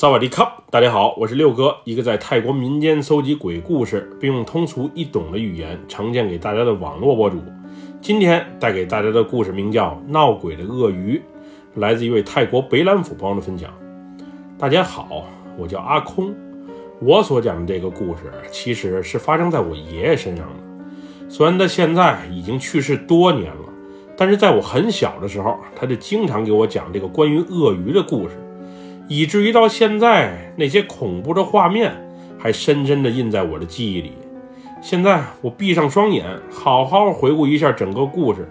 萨瓦迪卡，大家好，我是六哥，一个在泰国民间搜集鬼故事，并用通俗易懂的语言呈现给大家的网络博主。今天带给大家的故事名叫《闹鬼的鳄鱼》，来自一位泰国北兰府朋友的分享。大家好，我叫阿空。我所讲的这个故事，其实是发生在我爷爷身上的。虽然他现在已经去世多年了，但是在我很小的时候，他就经常给我讲这个关于鳄鱼的故事，以至于到现在，那些恐怖的画面还深深地印在我的记忆里。现在我闭上双眼，好好回顾一下整个故事，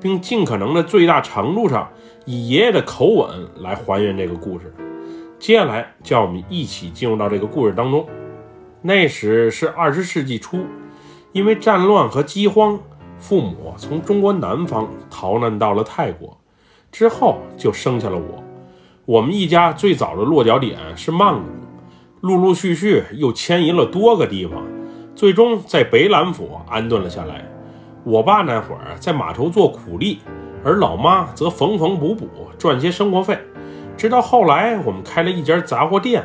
并尽可能的最大程度上以爷爷的口吻来还原这个故事。接下来，就让我们一起进入到这个故事当中。那时是二十世纪初，因为战乱和饥荒，父母从中国南方逃难到了泰国，之后就生下了我。我们一家最早的落脚点是曼谷，陆陆续续又迁移了多个地方，最终在北兰府安顿了下来。我爸那会儿在码头做苦力，而老妈则缝缝补补赚些生活费。直到后来，我们开了一家杂货店，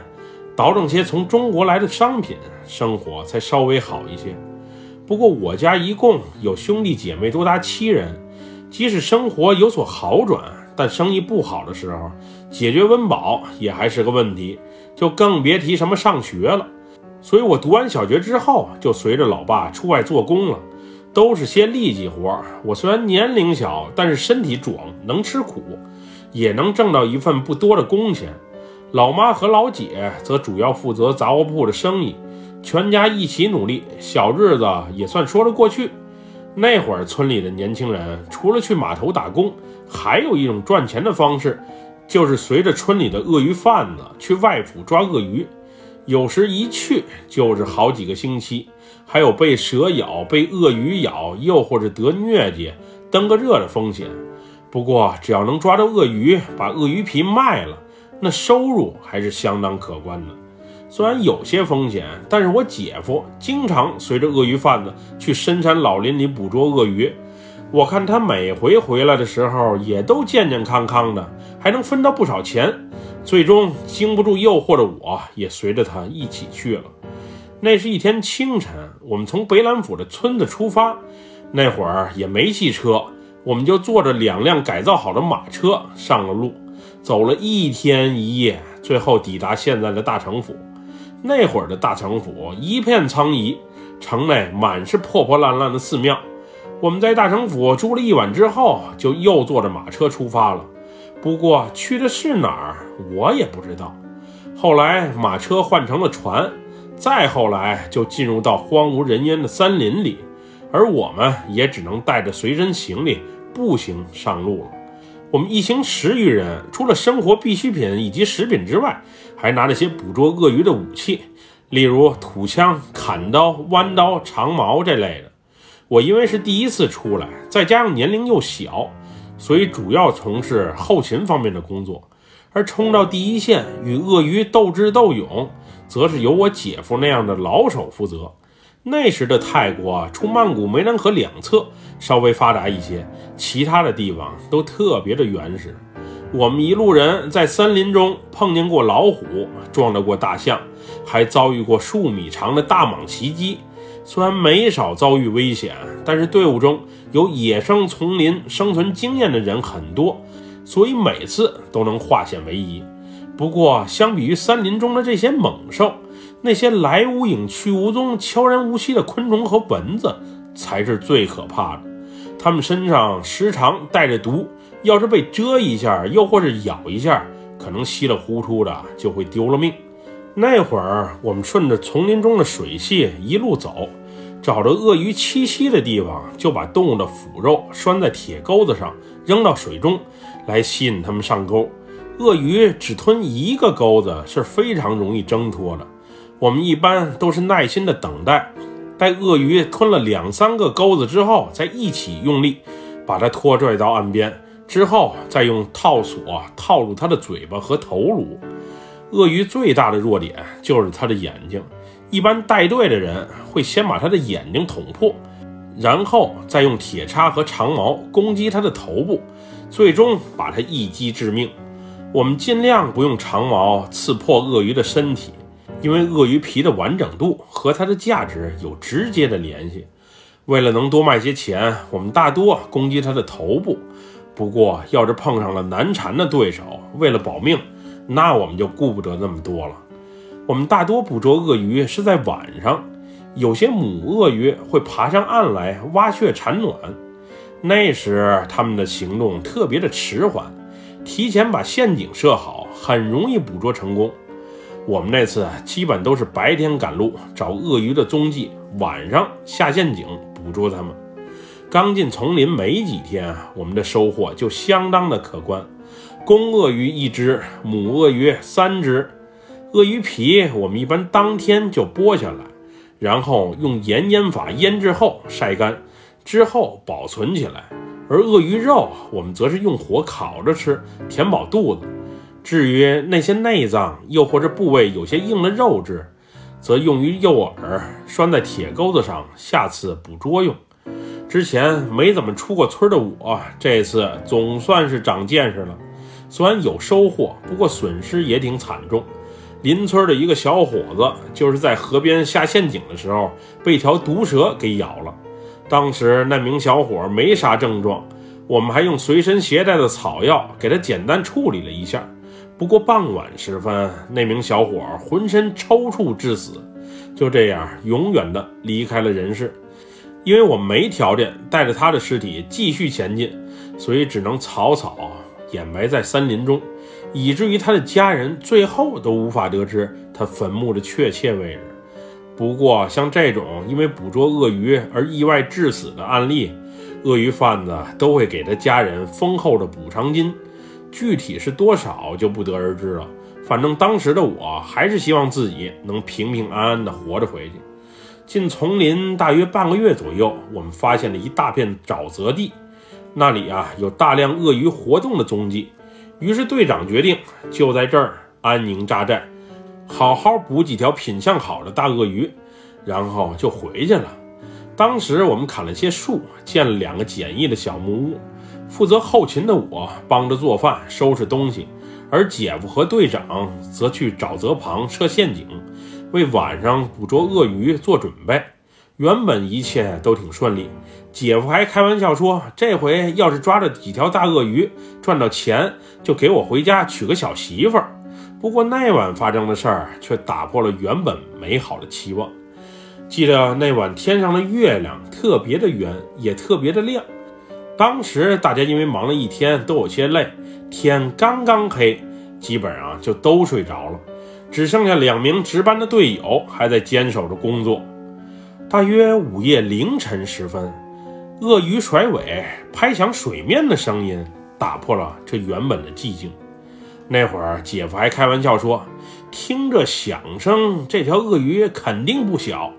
倒腾些从中国来的商品，生活才稍微好一些。不过，我家一共有兄弟姐妹多达七人，即使生活有所好转，但生意不好的时候，解决温饱也还是个问题，就更别提什么上学了。所以，我读完小学之后，就随着老爸出外做工了，都是些力气活。我虽然年龄小，但是身体壮，能吃苦。也能挣到一份不多的工钱，老妈和老姐则主要负责杂货铺的生意，全家一起努力，小日子也算说得过去。那会儿村里的年轻人除了去码头打工，还有一种赚钱的方式，就是随着村里的鳄鱼贩子去外府抓鳄鱼，有时一去就是好几个星期，还有被蛇咬、被鳄鱼咬，又或者得疟疾、登个热的风险。不过，只要能抓到鳄鱼，把鳄鱼皮卖了，那收入还是相当可观的。虽然有些风险，但是我姐夫经常随着鳄鱼贩子去深山老林里捕捉鳄鱼。我看他每回回来的时候，也都健健康康的，还能分到不少钱。最终，经不住诱惑的我，也随着他一起去了。那是一天清晨，我们从北兰府的村子出发，那会儿也没汽车。我们就坐着两辆改造好的马车上了路，走了一天一夜，最后抵达现在的大城府。那会儿的大城府一片苍夷，城内满是破破烂烂的寺庙。我们在大城府住了一晚之后，就又坐着马车出发了。不过去的是哪儿，我也不知道。后来马车换成了船，再后来就进入到荒无人烟的森林里。而我们也只能带着随身行李步行上路了。我们一行十余人，除了生活必需品以及食品之外，还拿了些捕捉鳄鱼的武器，例如土枪、砍刀、弯刀、长矛这类的。我因为是第一次出来，再加上年龄又小，所以主要从事后勤方面的工作。而冲到第一线与鳄鱼斗智斗勇，则是由我姐夫那样的老手负责。那时的泰国啊，除曼谷湄南河两侧稍微发达一些，其他的地方都特别的原始。我们一路人在森林中碰见过老虎，撞到过大象，还遭遇过数米长的大蟒袭击。虽然没少遭遇危险，但是队伍中有野生丛林生存经验的人很多，所以每次都能化险为夷。不过，相比于森林中的这些猛兽，那些来无影去无踪、悄然无息的昆虫和蚊子才是最可怕的。它们身上时常带着毒，要是被蛰一下，又或是咬一下，可能稀里糊涂的就会丢了命。那会儿，我们顺着丛林中的水系一路走，找着鳄鱼栖息的地方，就把动物的腐肉拴在铁钩子上，扔到水中，来吸引它们上钩。鳄鱼只吞一个钩子是非常容易挣脱的。我们一般都是耐心的等待，待鳄鱼吞了两三个钩子之后，再一起用力把它拖拽到岸边，之后再用套索套住它的嘴巴和头颅。鳄鱼最大的弱点就是它的眼睛，一般带队的人会先把它的眼睛捅破，然后再用铁叉和长矛攻击它的头部，最终把它一击致命。我们尽量不用长矛刺破鳄鱼的身体，因为鳄鱼皮的完整度和它的价值有直接的联系。为了能多卖些钱，我们大多攻击它的头部。不过，要是碰上了难缠的对手，为了保命，那我们就顾不得那么多了。我们大多捕捉鳄鱼是在晚上，有些母鳄鱼会爬上岸来挖穴产卵，那时它们的行动特别的迟缓。提前把陷阱设好，很容易捕捉成功。我们那次基本都是白天赶路找鳄鱼的踪迹，晚上下陷阱捕捉它们。刚进丛林没几天啊，我们的收获就相当的可观。公鳄鱼一只，母鳄鱼三只。鳄鱼皮我们一般当天就剥下来，然后用盐腌法腌制后晒干，之后保存起来。而鳄鱼肉，我们则是用火烤着吃，填饱肚子。至于那些内脏，又或者部位有些硬的肉质，则用于诱饵，拴在铁钩子上，下次捕捉用。之前没怎么出过村的我，这次总算是长见识了。虽然有收获，不过损失也挺惨重。邻村的一个小伙子，就是在河边下陷阱的时候，被条毒蛇给咬了。当时那名小伙没啥症状，我们还用随身携带的草药给他简单处理了一下。不过傍晚时分，那名小伙浑身抽搐致死，就这样永远的离开了人世。因为我没条件带着他的尸体继续前进，所以只能草草掩埋在森林中，以至于他的家人最后都无法得知他坟墓的确切位置。不过，像这种因为捕捉鳄鱼而意外致死的案例，鳄鱼贩子都会给他家人丰厚的补偿金，具体是多少就不得而知了。反正当时的我还是希望自己能平平安安的活着回去。进丛林大约半个月左右，我们发现了一大片沼泽地，那里啊有大量鳄鱼活动的踪迹。于是队长决定就在这儿安营扎寨。好好捕几条品相好的大鳄鱼，然后就回去了。当时我们砍了些树，建了两个简易的小木屋。负责后勤的我帮着做饭、收拾东西，而姐夫和队长则去沼泽旁设陷阱，为晚上捕捉鳄鱼做准备。原本一切都挺顺利，姐夫还开玩笑说：“这回要是抓着几条大鳄鱼，赚到钱就给我回家娶个小媳妇儿。”不过那晚发生的事儿却打破了原本美好的期望。记得那晚天上的月亮特别的圆，也特别的亮。当时大家因为忙了一天都有些累，天刚刚黑，基本上就都睡着了，只剩下两名值班的队友还在坚守着工作。大约午夜凌晨时分，鳄鱼甩尾拍响水面的声音打破了这原本的寂静。那会儿，姐夫还开玩笑说：“听这响声，这条鳄鱼肯定不小。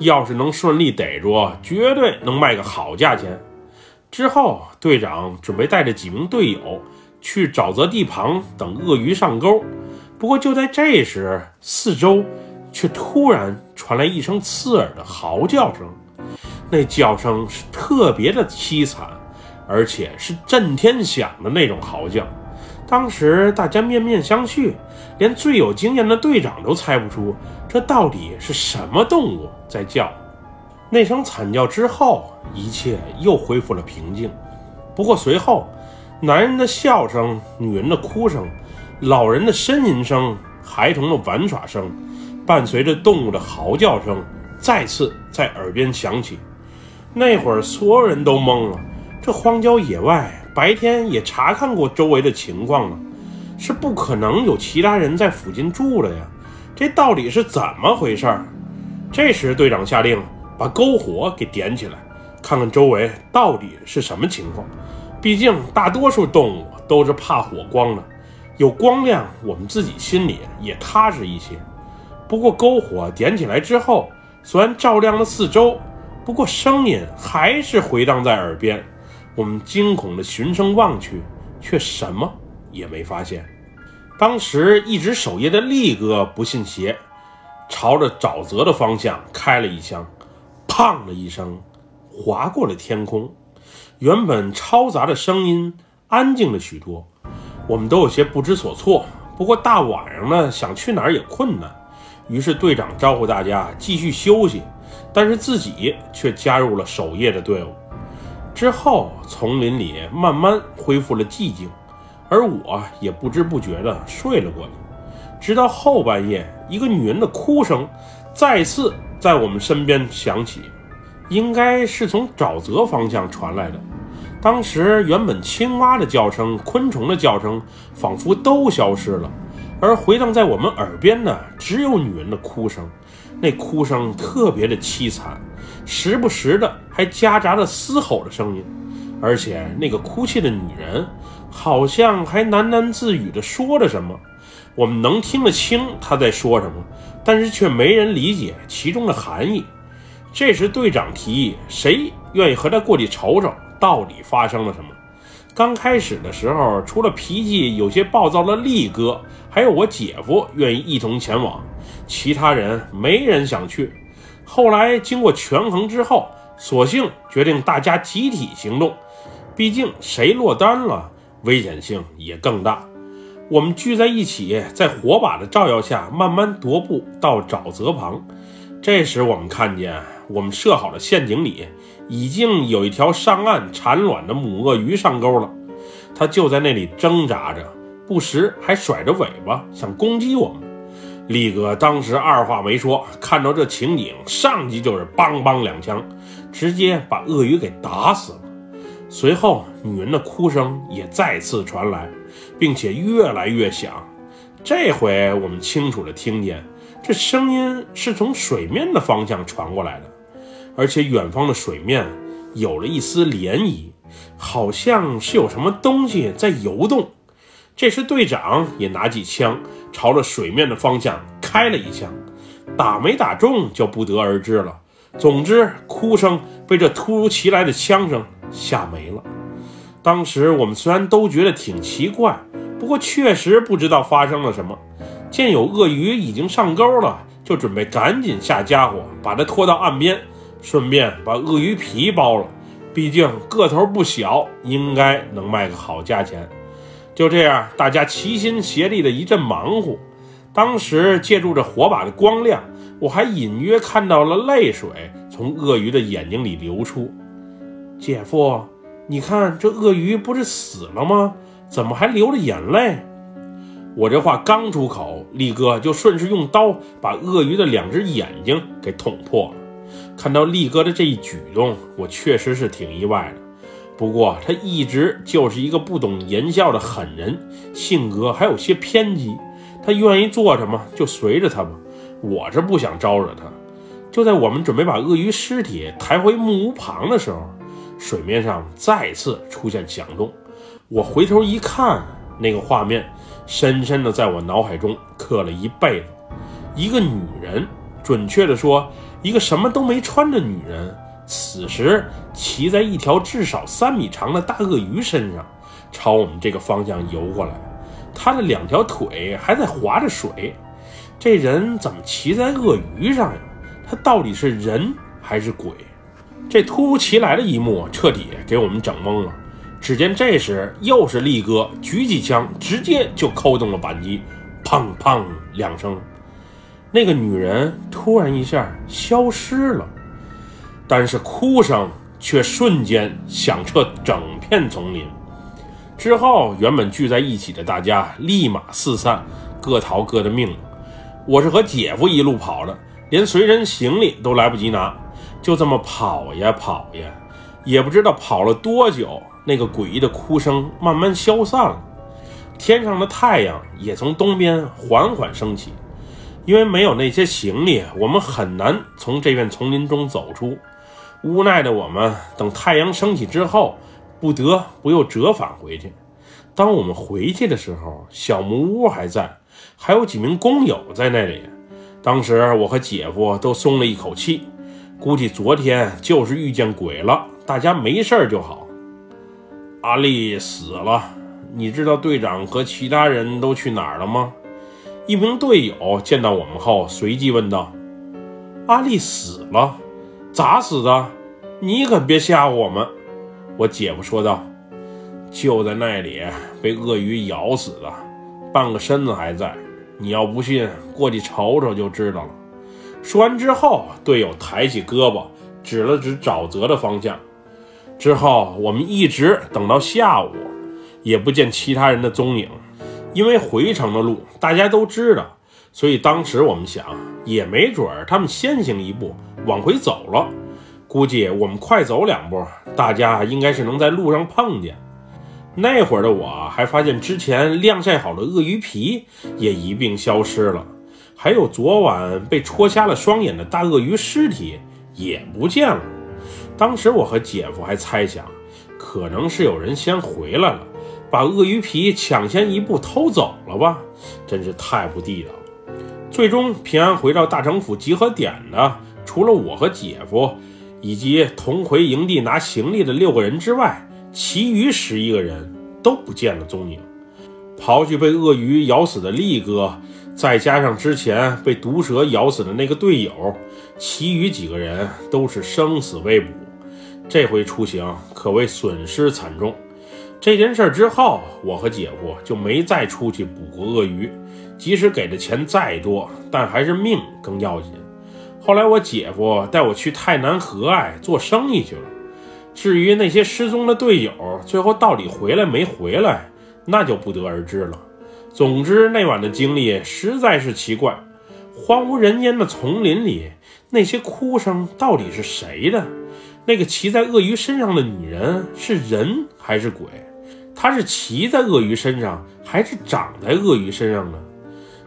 要是能顺利逮住，绝对能卖个好价钱。”之后，队长准备带着几名队友去沼泽地旁等鳄鱼上钩。不过，就在这时，四周却突然传来一声刺耳的嚎叫声。那叫声是特别的凄惨，而且是震天响的那种嚎叫。当时大家面面相觑，连最有经验的队长都猜不出这到底是什么动物在叫。那声惨叫之后，一切又恢复了平静。不过随后，男人的笑声、女人的哭声、老人的呻吟声、孩童的玩耍声，伴随着动物的嚎叫声，再次在耳边响起。那会儿，所有人都懵了。这荒郊野外。白天也查看过周围的情况了，是不可能有其他人在附近住了呀。这到底是怎么回事？这时队长下令把篝火给点起来，看看周围到底是什么情况。毕竟大多数动物都是怕火光的，有光亮，我们自己心里也踏实一些。不过篝火点起来之后，虽然照亮了四周，不过声音还是回荡在耳边。我们惊恐地循声望去，却什么也没发现。当时一直守夜的力哥不信邪，朝着沼泽的方向开了一枪，砰的一声，划过了天空。原本嘈杂的声音安静了许多。我们都有些不知所措。不过大晚上呢，想去哪儿也困难。于是队长招呼大家继续休息，但是自己却加入了守夜的队伍。之后，丛林里慢慢恢复了寂静，而我也不知不觉地睡了过去。直到后半夜，一个女人的哭声再次在我们身边响起，应该是从沼泽方向传来的。当时，原本青蛙的叫声、昆虫的叫声仿佛都消失了，而回荡在我们耳边的只有女人的哭声。那哭声特别的凄惨，时不时的还夹杂着嘶吼的声音，而且那个哭泣的女人好像还喃喃自语的说着什么。我们能听得清她在说什么，但是却没人理解其中的含义。这时，队长提议：“谁愿意和他过去瞅瞅，到底发生了什么？”刚开始的时候，除了脾气有些暴躁的力哥，还有我姐夫愿意一同前往，其他人没人想去。后来经过权衡之后，索性决定大家集体行动，毕竟谁落单了，危险性也更大。我们聚在一起，在火把的照耀下，慢慢踱步到沼泽旁。这时，我们看见我们设好的陷阱里已经有一条上岸产卵的母鳄鱼上钩了，它就在那里挣扎着，不时还甩着尾巴想攻击我们。力哥当时二话没说，看到这情景，上去就是梆梆两枪，直接把鳄鱼给打死了。随后，女人的哭声也再次传来。并且越来越响，这回我们清楚地听见，这声音是从水面的方向传过来的，而且远方的水面有了一丝涟漪，好像是有什么东西在游动。这时队长也拿起枪，朝着水面的方向开了一枪，打没打中就不得而知了。总之，哭声被这突如其来的枪声吓没了。当时我们虽然都觉得挺奇怪。不过确实不知道发生了什么，见有鳄鱼已经上钩了，就准备赶紧下家伙，把它拖到岸边，顺便把鳄鱼皮剥了。毕竟个头不小，应该能卖个好价钱。就这样，大家齐心协力的一阵忙活。当时借助着火把的光亮，我还隐约看到了泪水从鳄鱼的眼睛里流出。姐夫，你看这鳄鱼不是死了吗？怎么还流着眼泪？我这话刚出口，力哥就顺势用刀把鳄鱼的两只眼睛给捅破了。看到力哥的这一举动，我确实是挺意外的。不过他一直就是一个不懂言笑的狠人，性格还有些偏激。他愿意做什么就随着他吧。我是不想招惹他。就在我们准备把鳄鱼尸体抬回木屋旁的时候，水面上再次出现响动。我回头一看，那个画面深深的在我脑海中刻了一辈子。一个女人，准确的说，一个什么都没穿的女人，此时骑在一条至少三米长的大鳄鱼身上，朝我们这个方向游过来。她的两条腿还在划着水。这人怎么骑在鳄鱼上呀？他到底是人还是鬼？这突如其来的一幕，彻底给我们整懵了。只见这时，又是力哥举起枪，直接就扣动了扳机，砰砰两声，那个女人突然一下消失了，但是哭声却瞬间响彻整片丛林。之后，原本聚在一起的大家立马四散，各逃各的命。我是和姐夫一路跑的，连随身行李都来不及拿，就这么跑呀跑呀，也不知道跑了多久。那个诡异的哭声慢慢消散了，天上的太阳也从东边缓缓升起。因为没有那些行李，我们很难从这片丛林中走出。无奈的我们，等太阳升起之后，不得不又折返回去。当我们回去的时候，小木屋还在，还有几名工友在那里。当时我和姐夫都松了一口气，估计昨天就是遇见鬼了，大家没事儿就好。阿丽死了，你知道队长和其他人都去哪儿了吗？一名队友见到我们后，随即问道：“阿丽死了，咋死的？你可别吓唬我们。”我姐夫说道：“就在那里被鳄鱼咬死的，半个身子还在。你要不信，过去瞅瞅就知道了。说完之后，队友抬起胳膊指了指沼泽的方向。之后我们一直等到下午，也不见其他人的踪影。因为回程的路大家都知道，所以当时我们想，也没准儿他们先行一步往回走了。估计我们快走两步，大家应该是能在路上碰见。那会儿的我还发现，之前晾晒好的鳄鱼皮也一并消失了，还有昨晚被戳瞎了双眼的大鳄鱼尸体也不见了。当时我和姐夫还猜想，可能是有人先回来了，把鳄鱼皮抢先一步偷走了吧？真是太不地道了。最终平安回到大城府集合点的，除了我和姐夫，以及同回营地拿行李的六个人之外。其余十一个人都不见了踪影，刨去被鳄鱼咬死的力哥，再加上之前被毒蛇咬死的那个队友，其余几个人都是生死未卜。这回出行可谓损失惨重。这件事之后，我和姐夫就没再出去捕过鳄鱼，即使给的钱再多，但还是命更要紧。后来我姐夫带我去太南和爱做生意去了。至于那些失踪的队友，最后到底回来没回来，那就不得而知了。总之，那晚的经历实在是奇怪。荒无人烟的丛林里，那些哭声到底是谁的？那个骑在鳄鱼身上的女人是人还是鬼？她是骑在鳄鱼身上，还是长在鳄鱼身上呢？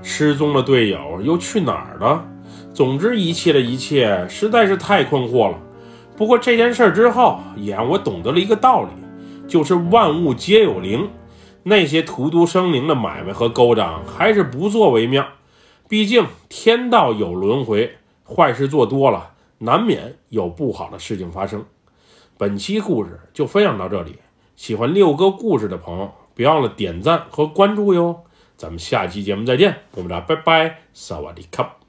失踪的队友又去哪儿了？总之，一切的一切实在是太困惑了。不过这件事之后，也让我懂得了一个道理，就是万物皆有灵。那些荼毒生灵的买卖和勾当，还是不做为妙。毕竟天道有轮回，坏事做多了，难免有不好的事情发生。本期故事就分享到这里，喜欢六哥故事的朋友，别忘了点赞和关注哟。咱们下期节目再见，我们俩拜拜，萨瓦迪卡。